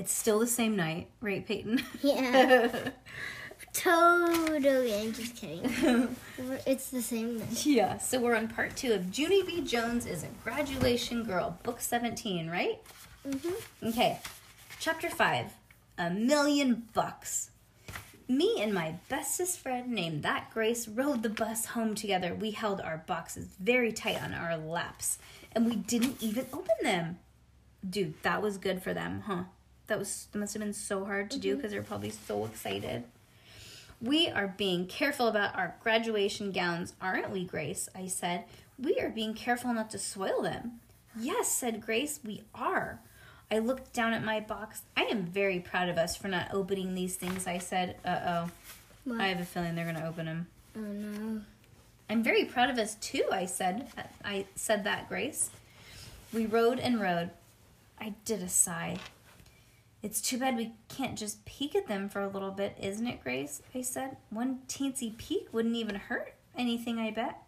It's still the same night, right, Peyton? Yeah. totally. I'm just kidding. it's the same night. Yeah, so we're on part two of Junie B. Jones is a graduation girl, book 17, right? Mm-hmm. Okay, chapter five A million bucks. Me and my bestest friend named That Grace rode the bus home together. We held our boxes very tight on our laps, and we didn't even open them. Dude, that was good for them, huh? That was that must have been so hard to do because they're probably so excited. We are being careful about our graduation gowns, aren't we, Grace? I said. We are being careful not to soil them. Yes, said Grace, we are. I looked down at my box. I am very proud of us for not opening these things, I said. Uh oh. I have a feeling they're going to open them. Oh no. I'm very proud of us too, I said. I said that, Grace. We rode and rode. I did a sigh. It's too bad we can't just peek at them for a little bit, isn't it, Grace? I said. One teensy peek wouldn't even hurt anything, I bet.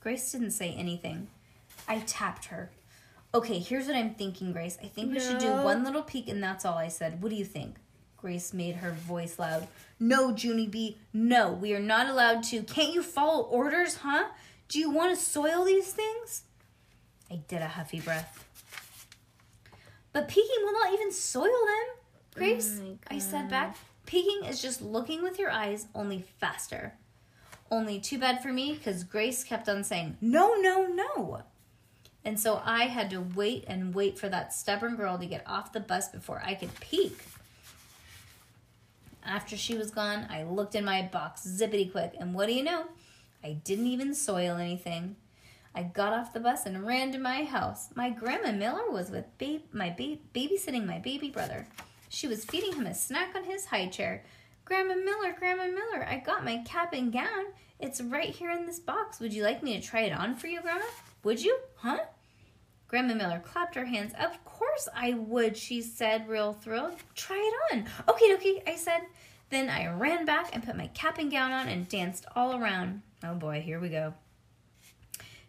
Grace didn't say anything. I tapped her. Okay, here's what I'm thinking, Grace. I think we should do one little peek, and that's all I said. What do you think? Grace made her voice loud. No, Junie B, no, we are not allowed to. Can't you follow orders, huh? Do you want to soil these things? I did a huffy breath. But peeking will not even soil them, Grace. Oh I said back. Peeking is just looking with your eyes, only faster. Only too bad for me, because Grace kept on saying, no, no, no. And so I had to wait and wait for that stubborn girl to get off the bus before I could peek. After she was gone, I looked in my box zippity quick, and what do you know? I didn't even soil anything. I got off the bus and ran to my house. My grandma Miller was with my ba- babysitting my baby brother. She was feeding him a snack on his high chair. Grandma Miller, Grandma Miller, I got my cap and gown. It's right here in this box. Would you like me to try it on for you, Grandma? Would you? Huh? Grandma Miller clapped her hands. Of course I would, she said, real thrilled. Try it on. Okay, okay, I said. Then I ran back and put my cap and gown on and danced all around. Oh boy, here we go.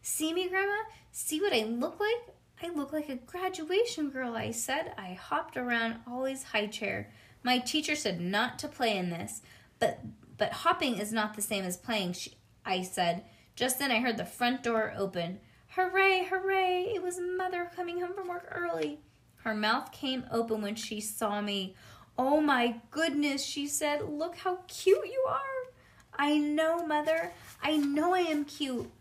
See me, Grandma? See what I look like? I look like a graduation girl, I said. I hopped around Ollie's high chair. My teacher said not to play in this, but but hopping is not the same as playing, she, I said. Just then I heard the front door open. Hooray, hooray! It was Mother coming home from work early. Her mouth came open when she saw me. Oh my goodness, she said. Look how cute you are. I know, Mother. I know I am cute.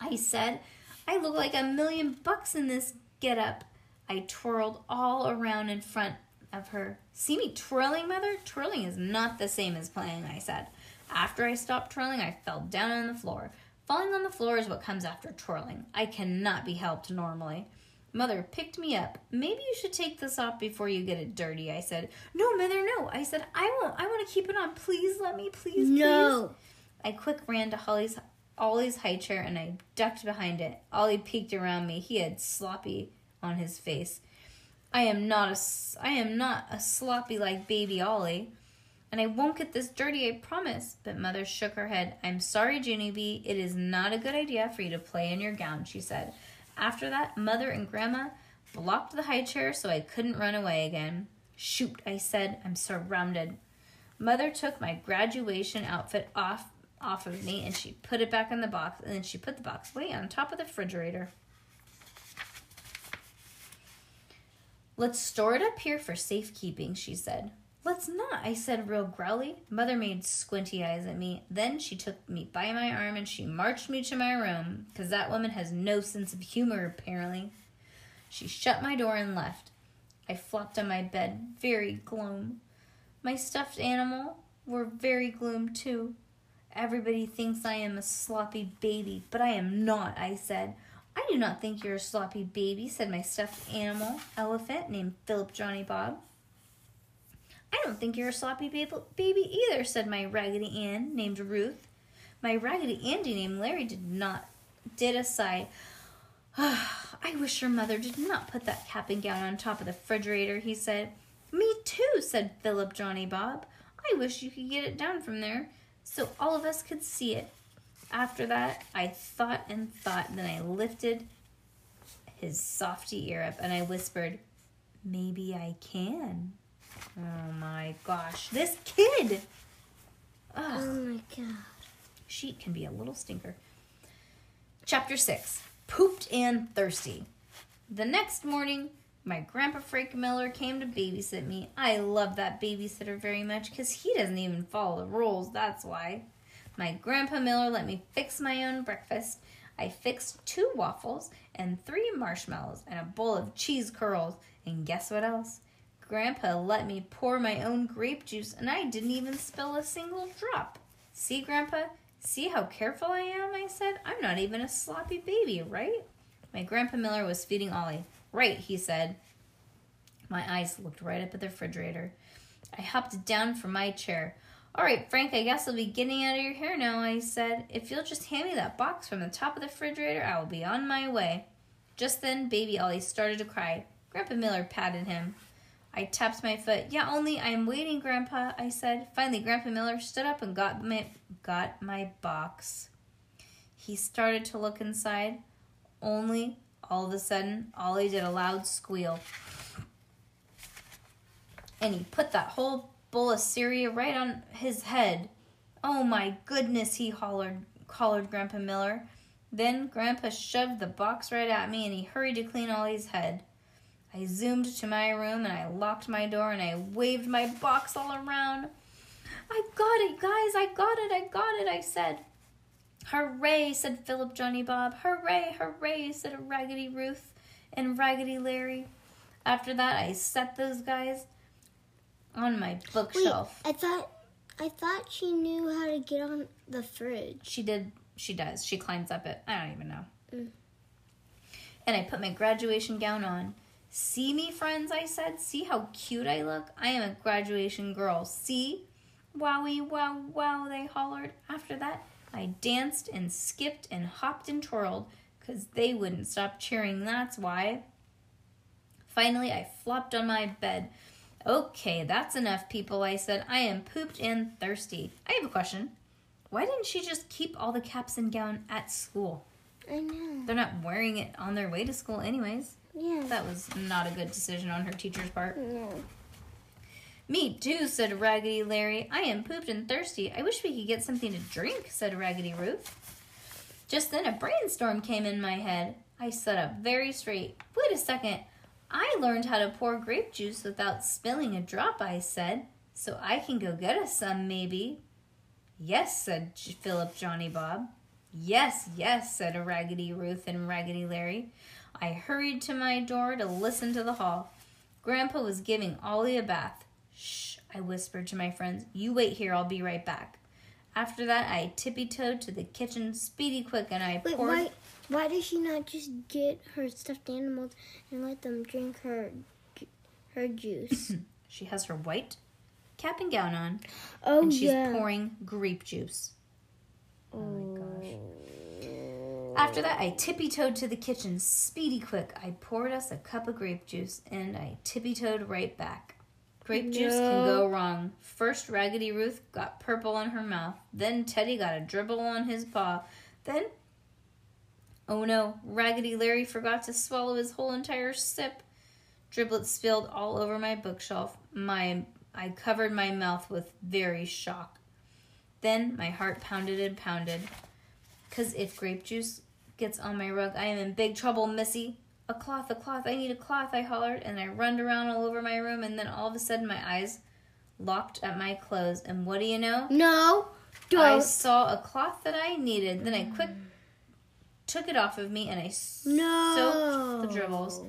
I said, I look like a million bucks in this get up. I twirled all around in front of her. See me twirling, Mother? Twirling is not the same as playing, I said. After I stopped twirling, I fell down on the floor. Falling on the floor is what comes after twirling. I cannot be helped normally. Mother picked me up. Maybe you should take this off before you get it dirty, I said. No, Mother, no. I said, I won't. I want to keep it on. Please let me, please, please. No. I quick ran to Holly's Ollie's high chair and I ducked behind it. Ollie peeked around me. He had sloppy on his face. I am not a I am not a sloppy like baby Ollie, and I won't get this dirty. I promise. But mother shook her head. I'm sorry, Junie B. It is not a good idea for you to play in your gown. She said. After that, mother and grandma blocked the high chair so I couldn't run away again. Shoot, I said. I'm surrounded. Mother took my graduation outfit off off of me and she put it back in the box and then she put the box way on top of the refrigerator. Let's store it up here for safekeeping, she said. Let's not, I said real growly. Mother made squinty eyes at me. Then she took me by my arm and she marched me to my room, because that woman has no sense of humor, apparently. She shut my door and left. I flopped on my bed, very gloom. My stuffed animal were very gloom too. Everybody thinks I am a sloppy baby, but I am not, I said. I do not think you're a sloppy baby, said my stuffed animal elephant named Philip Johnny Bob. I don't think you're a sloppy baby either, said my Raggedy Ann named Ruth. My Raggedy Andy named Larry did not did a sigh. I wish your mother did not put that cap and gown on top of the refrigerator, he said. Me too, said Philip Johnny Bob. I wish you could get it down from there so all of us could see it. After that, I thought and thought, and then I lifted his softy ear up and I whispered, Maybe I can. Oh my gosh, this kid! Ugh. Oh my god. Sheet can be a little stinker. Chapter 6 Pooped and Thirsty. The next morning, my grandpa Frank Miller came to babysit me. I love that babysitter very much because he doesn't even follow the rules, that's why. My grandpa Miller let me fix my own breakfast. I fixed two waffles and three marshmallows and a bowl of cheese curls. And guess what else? Grandpa let me pour my own grape juice and I didn't even spill a single drop. See, Grandpa? See how careful I am? I said. I'm not even a sloppy baby, right? My Grandpa Miller was feeding Ollie. Right, he said. My eyes looked right up at the refrigerator. I hopped down from my chair. All right, Frank, I guess I'll be getting out of your hair now, I said. If you'll just hand me that box from the top of the refrigerator, I will be on my way. Just then, baby Ollie started to cry. Grandpa Miller patted him. I tapped my foot. Yeah, only I'm waiting, Grandpa, I said. Finally, Grandpa Miller stood up and got my, got my box. He started to look inside. Only, all of a sudden, Ollie did a loud squeal. And he put that whole bowl of cereal right on his head. Oh my goodness, he hollered, hollered Grandpa Miller. Then Grandpa shoved the box right at me and he hurried to clean Ollie's head. I zoomed to my room and I locked my door and I waved my box all around. I got it, guys, I got it, I got it, I said. Hooray, said Philip Johnny Bob. Hooray, hooray, said Raggedy Ruth and Raggedy Larry. After that, I set those guys on my Wait, bookshelf. I thought I thought she knew how to get on the fridge. She did. She does. She climbs up it. I don't even know. Mm. And I put my graduation gown on. See me, friends, I said. See how cute I look? I am a graduation girl. See? Wowie, wow, wow, they hollered. After that, I danced and skipped and hopped and twirled because they wouldn't stop cheering. That's why. Finally, I flopped on my bed. Okay, that's enough, people, I said. I am pooped and thirsty. I have a question. Why didn't she just keep all the caps and gown at school? I know. They're not wearing it on their way to school, anyways. Yeah. That was not a good decision on her teacher's part. No. Me too, said Raggedy Larry. I am pooped and thirsty. I wish we could get something to drink, said Raggedy Ruth. Just then a brainstorm came in my head. I sat up very straight. Wait a second. I learned how to pour grape juice without spilling a drop, I said. So I can go get us some, maybe. Yes, said Philip Johnny Bob. Yes, yes, said Raggedy Ruth and Raggedy Larry. I hurried to my door to listen to the hall. Grandpa was giving Ollie a bath. Shh, I whispered to my friends. You wait here, I'll be right back. After that, I tippy toed to the kitchen speedy quick and I Wait, poured. why why does she not just get her stuffed animals and let them drink her her juice? She has her white cap and gown on, oh and she's yeah. pouring grape juice. oh my oh. gosh. After that, I tippy toed to the kitchen, speedy quick. I poured us a cup of grape juice, and I tippy toed right back. Grape juice can go wrong. First, Raggedy Ruth got purple on her mouth. Then, Teddy got a dribble on his paw. Then, oh no, Raggedy Larry forgot to swallow his whole entire sip. Driblets spilled all over my bookshelf. My I covered my mouth with very shock. Then my heart pounded and pounded. Cause if grape juice gets on my rug, I am in big trouble, Missy. A cloth, a cloth, I need a cloth, I hollered, and I runned around all over my room, and then all of a sudden my eyes locked at my clothes, and what do you know? No, don't. I saw a cloth that I needed. Then I quick took it off of me, and I no. soaked the dribbles.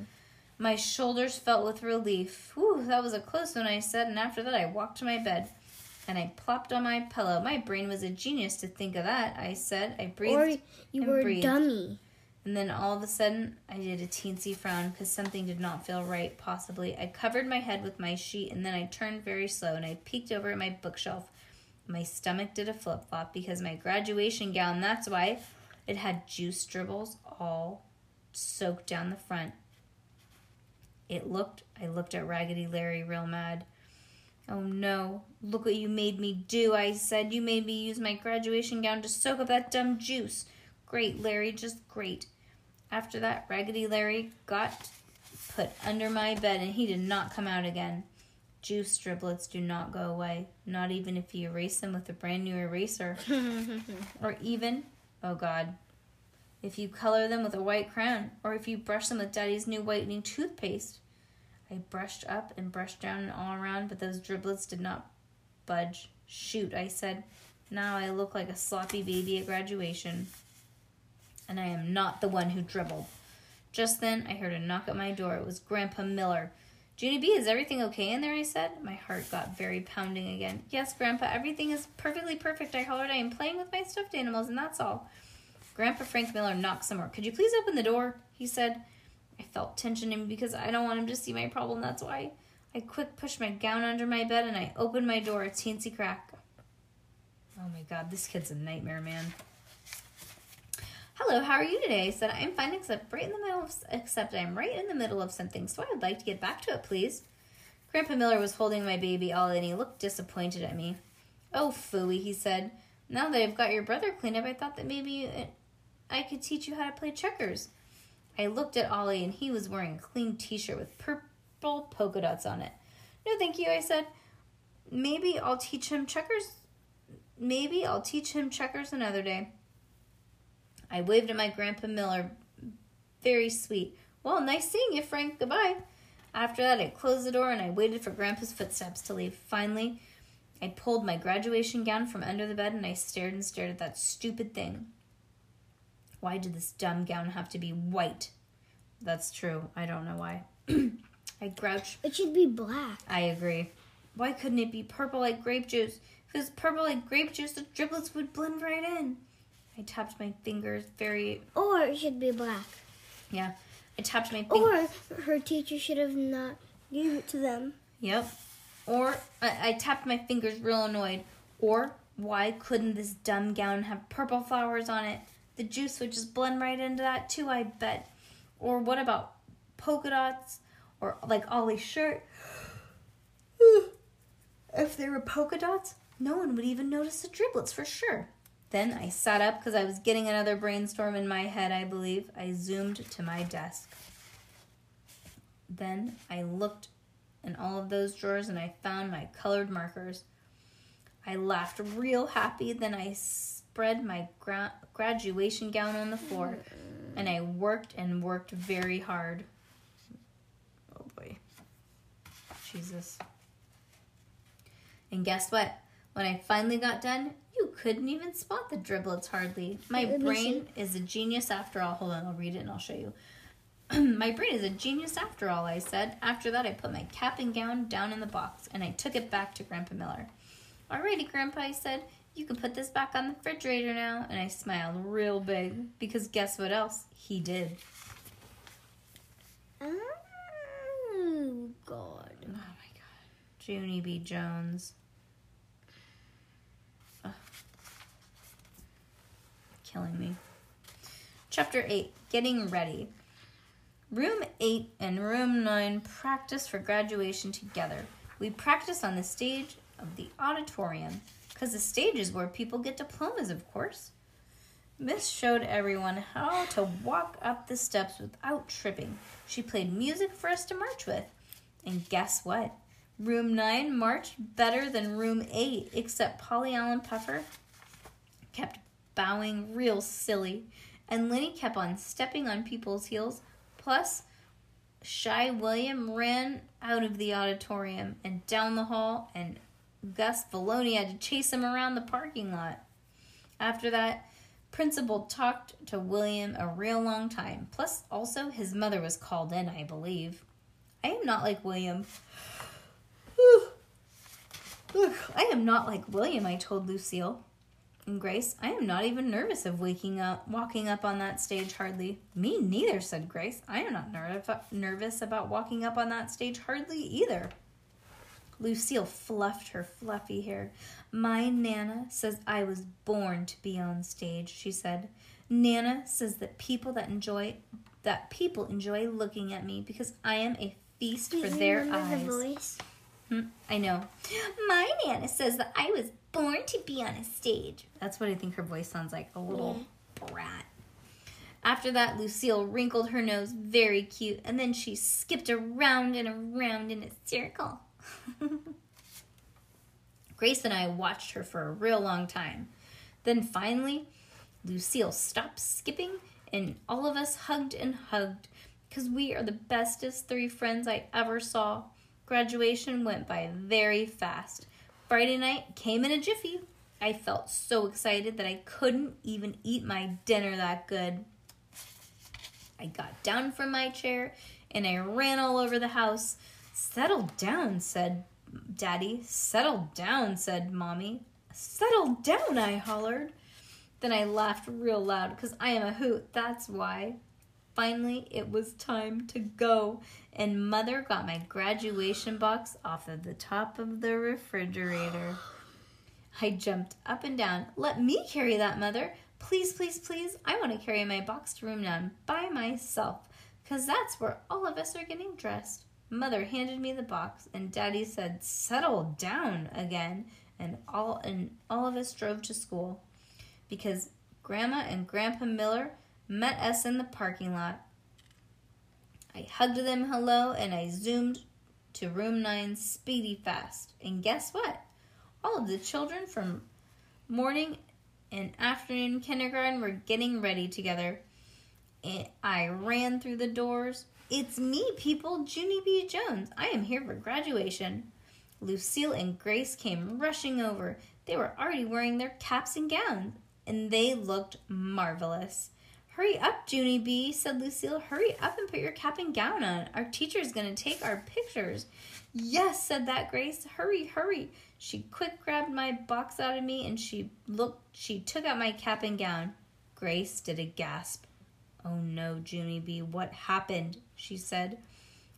My shoulders felt with relief. Whew, that was a close one, I said, and after that I walked to my bed. And I plopped on my pillow. My brain was a genius to think of that, I said. I breathed. Or you were a dummy. And then all of a sudden, I did a teensy frown because something did not feel right, possibly. I covered my head with my sheet and then I turned very slow and I peeked over at my bookshelf. My stomach did a flip flop because my graduation gown, that's why, it had juice dribbles all soaked down the front. It looked, I looked at Raggedy Larry real mad. Oh no, look what you made me do, I said. You made me use my graduation gown to soak up that dumb juice. Great, Larry, just great. After that, Raggedy Larry got put under my bed and he did not come out again. Juice driblets do not go away, not even if you erase them with a brand new eraser. or even, oh God, if you color them with a white crayon, or if you brush them with Daddy's new whitening toothpaste. I brushed up and brushed down and all around, but those driblets did not budge. Shoot, I said. Now I look like a sloppy baby at graduation and I am not the one who dribbled. Just then, I heard a knock at my door. It was Grandpa Miller. Junie B, is everything okay in there? I said. My heart got very pounding again. Yes, Grandpa, everything is perfectly perfect. I hollered. I am playing with my stuffed animals, and that's all. Grandpa Frank Miller knocked some more. Could you please open the door? He said. I felt tension in me because I don't want him to see my problem. That's why I quick pushed my gown under my bed and I opened my door a teensy crack. Oh my god, this kid's a nightmare, man. Hello, how are you today? I said, I'm fine, except right in the middle of, except I'm right in the middle of something, so I would like to get back to it, please. Grandpa Miller was holding my baby Ollie, and he looked disappointed at me. Oh, phooey, he said. Now that I've got your brother cleaned up, I thought that maybe uh, I could teach you how to play checkers. I looked at Ollie, and he was wearing a clean t-shirt with purple polka dots on it. No, thank you, I said. Maybe I'll teach him checkers. Maybe I'll teach him checkers another day. I waved at my Grandpa Miller. Very sweet. Well, nice seeing you, Frank. Goodbye. After that, I closed the door and I waited for Grandpa's footsteps to leave. Finally, I pulled my graduation gown from under the bed and I stared and stared at that stupid thing. Why did this dumb gown have to be white? That's true. I don't know why. I grouched. It should be black. I agree. Why couldn't it be purple like grape juice? If it was purple like grape juice, the driblets would blend right in. I tapped my fingers very. Or it should be black. Yeah, I tapped my. fingers. Or her teacher should have not given it to them. Yep. Or I, I tapped my fingers real annoyed. Or why couldn't this dumb gown have purple flowers on it? The juice would just blend right into that too, I bet. Or what about polka dots? Or like Ollie's shirt? if there were polka dots, no one would even notice the driblets for sure. Then I sat up because I was getting another brainstorm in my head, I believe. I zoomed to my desk. Then I looked in all of those drawers and I found my colored markers. I laughed real happy. Then I spread my gra- graduation gown on the floor mm. and I worked and worked very hard. Oh boy. Jesus. And guess what? When I finally got done, couldn't even spot the driblets hardly. My brain is a genius after all. Hold on, I'll read it and I'll show you. my brain is a genius after all, I said. After that, I put my cap and gown down in the box and I took it back to Grandpa Miller. Alrighty, Grandpa, I said. You can put this back on the refrigerator now. And I smiled real big because guess what else? He did. Oh, God. Oh my God. Junie B. Jones. Killing me. Chapter 8 Getting Ready. Room 8 and Room 9 practice for graduation together. We practice on the stage of the auditorium because the stage is where people get diplomas, of course. Miss showed everyone how to walk up the steps without tripping. She played music for us to march with. And guess what? Room 9 marched better than Room 8, except Paulie Allen Puffer kept bowing real silly, and Lennie kept on stepping on people's heels. Plus, Shy William ran out of the auditorium and down the hall, and Gus Vallony had to chase him around the parking lot. After that, Principal talked to William a real long time. Plus, also, his mother was called in, I believe. I am not like William. I am not like William, I told Lucille. And Grace, I am not even nervous of waking up, walking up on that stage hardly. Me neither, said Grace. I am not ner- uh, nervous about walking up on that stage hardly either. Lucille fluffed her fluffy hair. My Nana says I was born to be on stage, she said. Nana says that people that enjoy that people enjoy looking at me because I am a feast for their eyes. The Hmm, I know. My Nana says that I was born to be on a stage. That's what I think her voice sounds like a little brat. After that, Lucille wrinkled her nose very cute, and then she skipped around and around in a circle. Grace and I watched her for a real long time. Then finally, Lucille stopped skipping, and all of us hugged and hugged because we are the bestest three friends I ever saw. Graduation went by very fast. Friday night came in a jiffy. I felt so excited that I couldn't even eat my dinner that good. I got down from my chair and I ran all over the house. Settle down, said Daddy. Settle down, said Mommy. Settle down, I hollered. Then I laughed real loud because I am a hoot, that's why. Finally, it was time to go, and Mother got my graduation box off of the top of the refrigerator. I jumped up and down. Let me carry that, Mother. Please, please, please. I want to carry my box to room nine by myself, because that's where all of us are getting dressed. Mother handed me the box, and Daddy said, "Settle down again." And all and all of us drove to school, because Grandma and Grandpa Miller met us in the parking lot. I hugged them hello and I zoomed to room 9 speedy fast. And guess what? All of the children from morning and afternoon kindergarten were getting ready together. And I ran through the doors. It's me, people, Junie B. Jones. I am here for graduation. Lucille and Grace came rushing over. They were already wearing their caps and gowns, and they looked marvelous. Hurry up, Junie B, said Lucille. Hurry up and put your cap and gown on. Our teacher's going to take our pictures. Yes, said that Grace. Hurry, hurry. She quick grabbed my box out of me and she looked she took out my cap and gown. Grace did a gasp. Oh no, Junie B, what happened? she said.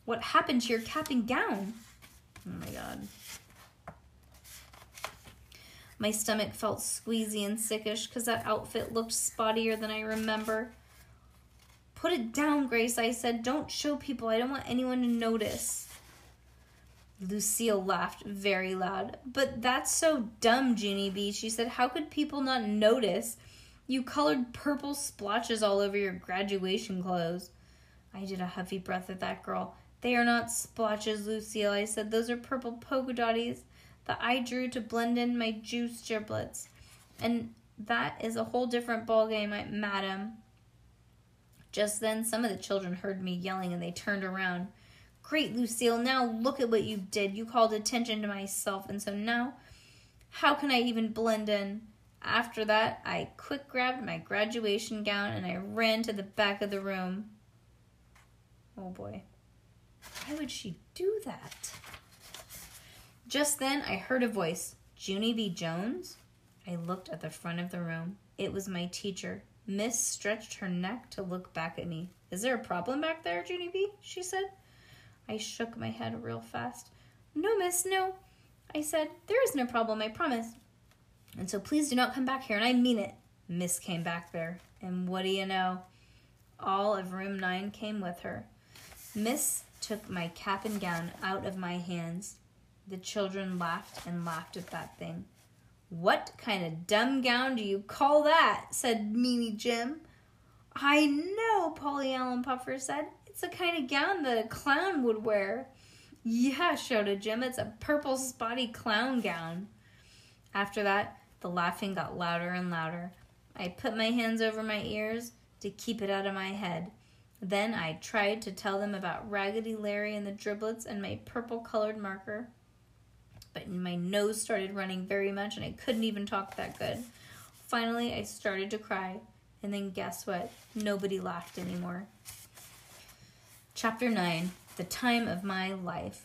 What happened to your cap and gown? Oh my god. My stomach felt squeezy and sickish because that outfit looked spottier than I remember. Put it down, Grace, I said. Don't show people. I don't want anyone to notice. Lucille laughed very loud. But that's so dumb, Junie B, she said. How could people not notice? You colored purple splotches all over your graduation clothes. I did a huffy breath at that girl. They are not splotches, Lucille, I said. Those are purple polka dotties that I drew to blend in my juice giblets. And that is a whole different ballgame, madam. Just then, some of the children heard me yelling and they turned around. Great, Lucille, now look at what you did. You called attention to myself, and so now, how can I even blend in? After that, I quick grabbed my graduation gown and I ran to the back of the room. Oh boy. Why would she do that? Just then, I heard a voice Junie B. Jones? I looked at the front of the room. It was my teacher. Miss stretched her neck to look back at me. Is there a problem back there, Junie B? she said. I shook my head real fast. No, miss, no. I said, There is no problem, I promise. And so please do not come back here, and I mean it. Miss came back there, and what do you know? All of room nine came with her. Miss took my cap and gown out of my hands. The children laughed and laughed at that thing. What kind of dumb gown do you call that? said Meanie Jim. I know, Paulie Allen Puffer said. It's the kind of gown that a clown would wear. Yeah, shouted Jim. It's a purple spotty clown gown. After that, the laughing got louder and louder. I put my hands over my ears to keep it out of my head. Then I tried to tell them about Raggedy Larry and the driblets and my purple colored marker but my nose started running very much and I couldn't even talk that good. Finally, I started to cry, and then guess what? Nobody laughed anymore. Chapter 9 The Time of My Life.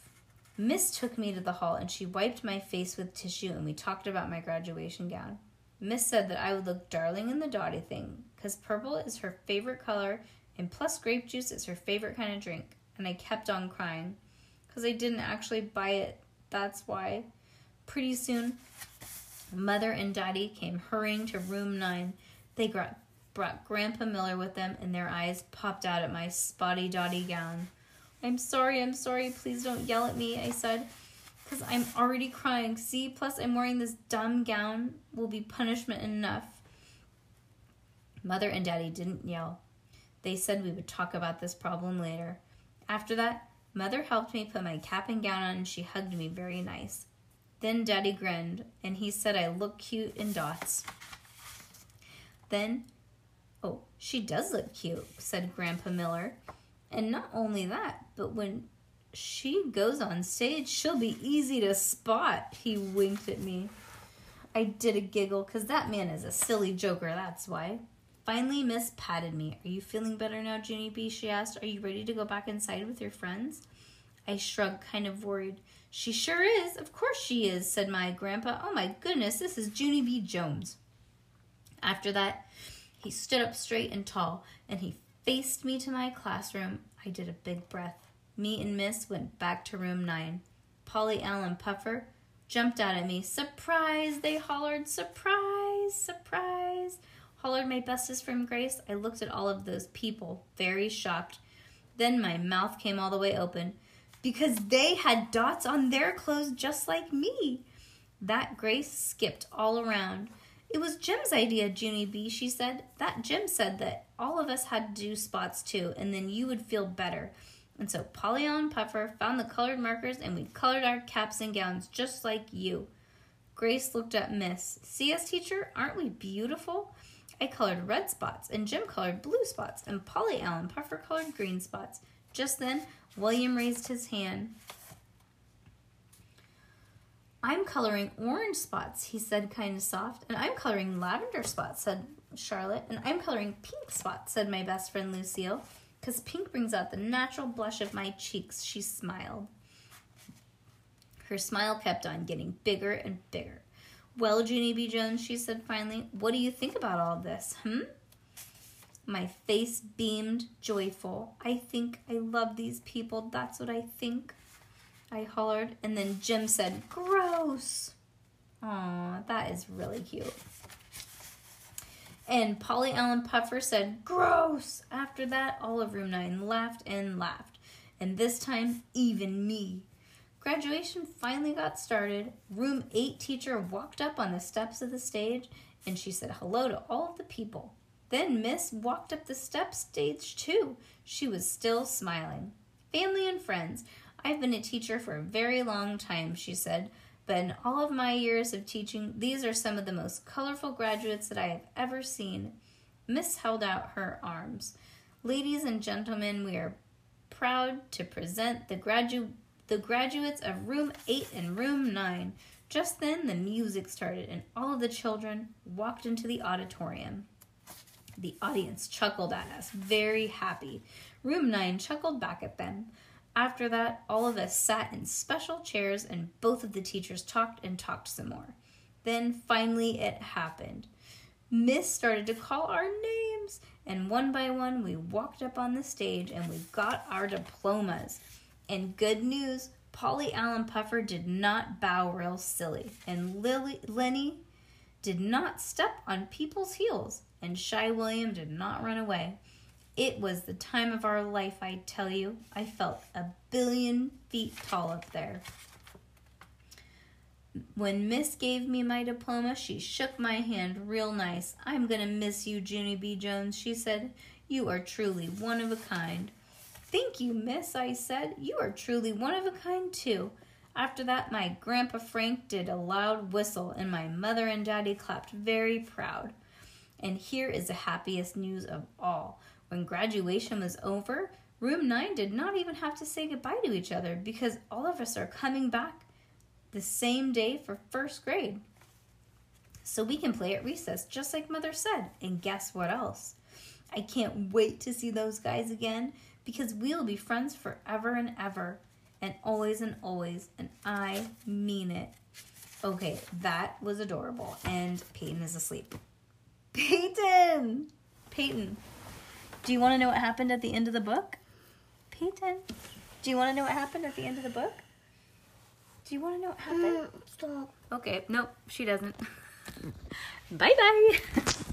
Miss took me to the hall and she wiped my face with tissue and we talked about my graduation gown. Miss said that I would look darling in the dotty thing, because purple is her favorite color, and plus grape juice is her favorite kind of drink. And I kept on crying, because I didn't actually buy it. That's why. Pretty soon, Mother and Daddy came hurrying to room nine. They brought, brought Grandpa Miller with them, and their eyes popped out at my spotty dotty gown. I'm sorry, I'm sorry, please don't yell at me, I said, because I'm already crying. See, plus I'm wearing this dumb gown will be punishment enough. Mother and Daddy didn't yell. They said we would talk about this problem later. After that, Mother helped me put my cap and gown on and she hugged me very nice. Then Daddy grinned and he said I look cute in dots. Then, oh, she does look cute, said Grandpa Miller. And not only that, but when she goes on stage, she'll be easy to spot. He winked at me. I did a giggle because that man is a silly joker, that's why. Finally, Miss patted me. Are you feeling better now, Junie B? She asked. Are you ready to go back inside with your friends? I shrugged, kind of worried. She sure is. Of course she is, said my grandpa. Oh my goodness, this is Junie B. Jones. After that, he stood up straight and tall, and he faced me to my classroom. I did a big breath. Me and Miss went back to room nine. Paulie Allen Puffer jumped out at me. Surprise! They hollered, Surprise! Surprise! Hollered my bestest friend Grace. I looked at all of those people, very shocked. Then my mouth came all the way open because they had dots on their clothes just like me. That Grace skipped all around. It was Jim's idea, Junie B, she said. That Jim said that all of us had to do spots too, and then you would feel better. And so Paulie and Puffer found the colored markers and we colored our caps and gowns just like you. Grace looked at Miss. See us, teacher? Aren't we beautiful? I colored red spots, and Jim colored blue spots, and Paulie Allen Puffer colored green spots. Just then, William raised his hand. I'm coloring orange spots, he said, kind of soft. And I'm coloring lavender spots, said Charlotte. And I'm coloring pink spots, said my best friend Lucille. Because pink brings out the natural blush of my cheeks, she smiled. Her smile kept on getting bigger and bigger. Well, Junie B. Jones, she said finally, what do you think about all this, hmm? My face beamed joyful. I think I love these people. That's what I think. I hollered, and then Jim said, Gross. Aw, that is really cute. And Paulie Allen Puffer said, Gross. After that, all of room nine laughed and laughed. And this time, even me. Graduation finally got started. Room 8 teacher walked up on the steps of the stage and she said hello to all of the people. Then Miss walked up the steps stage too. She was still smiling. Family and friends, I've been a teacher for a very long time, she said, but in all of my years of teaching, these are some of the most colorful graduates that I have ever seen. Miss held out her arms. Ladies and gentlemen, we are proud to present the gradu- the graduates of room 8 and room 9. Just then the music started and all of the children walked into the auditorium. The audience chuckled at us, very happy. Room 9 chuckled back at them. After that, all of us sat in special chairs and both of the teachers talked and talked some more. Then finally it happened. Miss started to call our names, and one by one we walked up on the stage and we got our diplomas. And good news, Paulie Allen Puffer did not bow real silly, and Lily Lennie did not step on people's heels, and Shy William did not run away. It was the time of our life, I tell you. I felt a billion feet tall up there. When Miss gave me my diploma, she shook my hand real nice. I'm gonna miss you, Junie B. Jones, she said. You are truly one of a kind. Thank you, miss, I said. You are truly one of a kind, too. After that, my Grandpa Frank did a loud whistle, and my mother and daddy clapped very proud. And here is the happiest news of all. When graduation was over, room 9 did not even have to say goodbye to each other because all of us are coming back the same day for first grade. So we can play at recess, just like Mother said. And guess what else? I can't wait to see those guys again because we'll be friends forever and ever and always and always. And I mean it. Okay, that was adorable. And Peyton is asleep. Peyton! Peyton, do you want to know what happened at the end of the book? Peyton, do you want to know what happened at the end of the book? Do you want to know what happened? Mm, stop. Okay, nope, she doesn't. bye bye.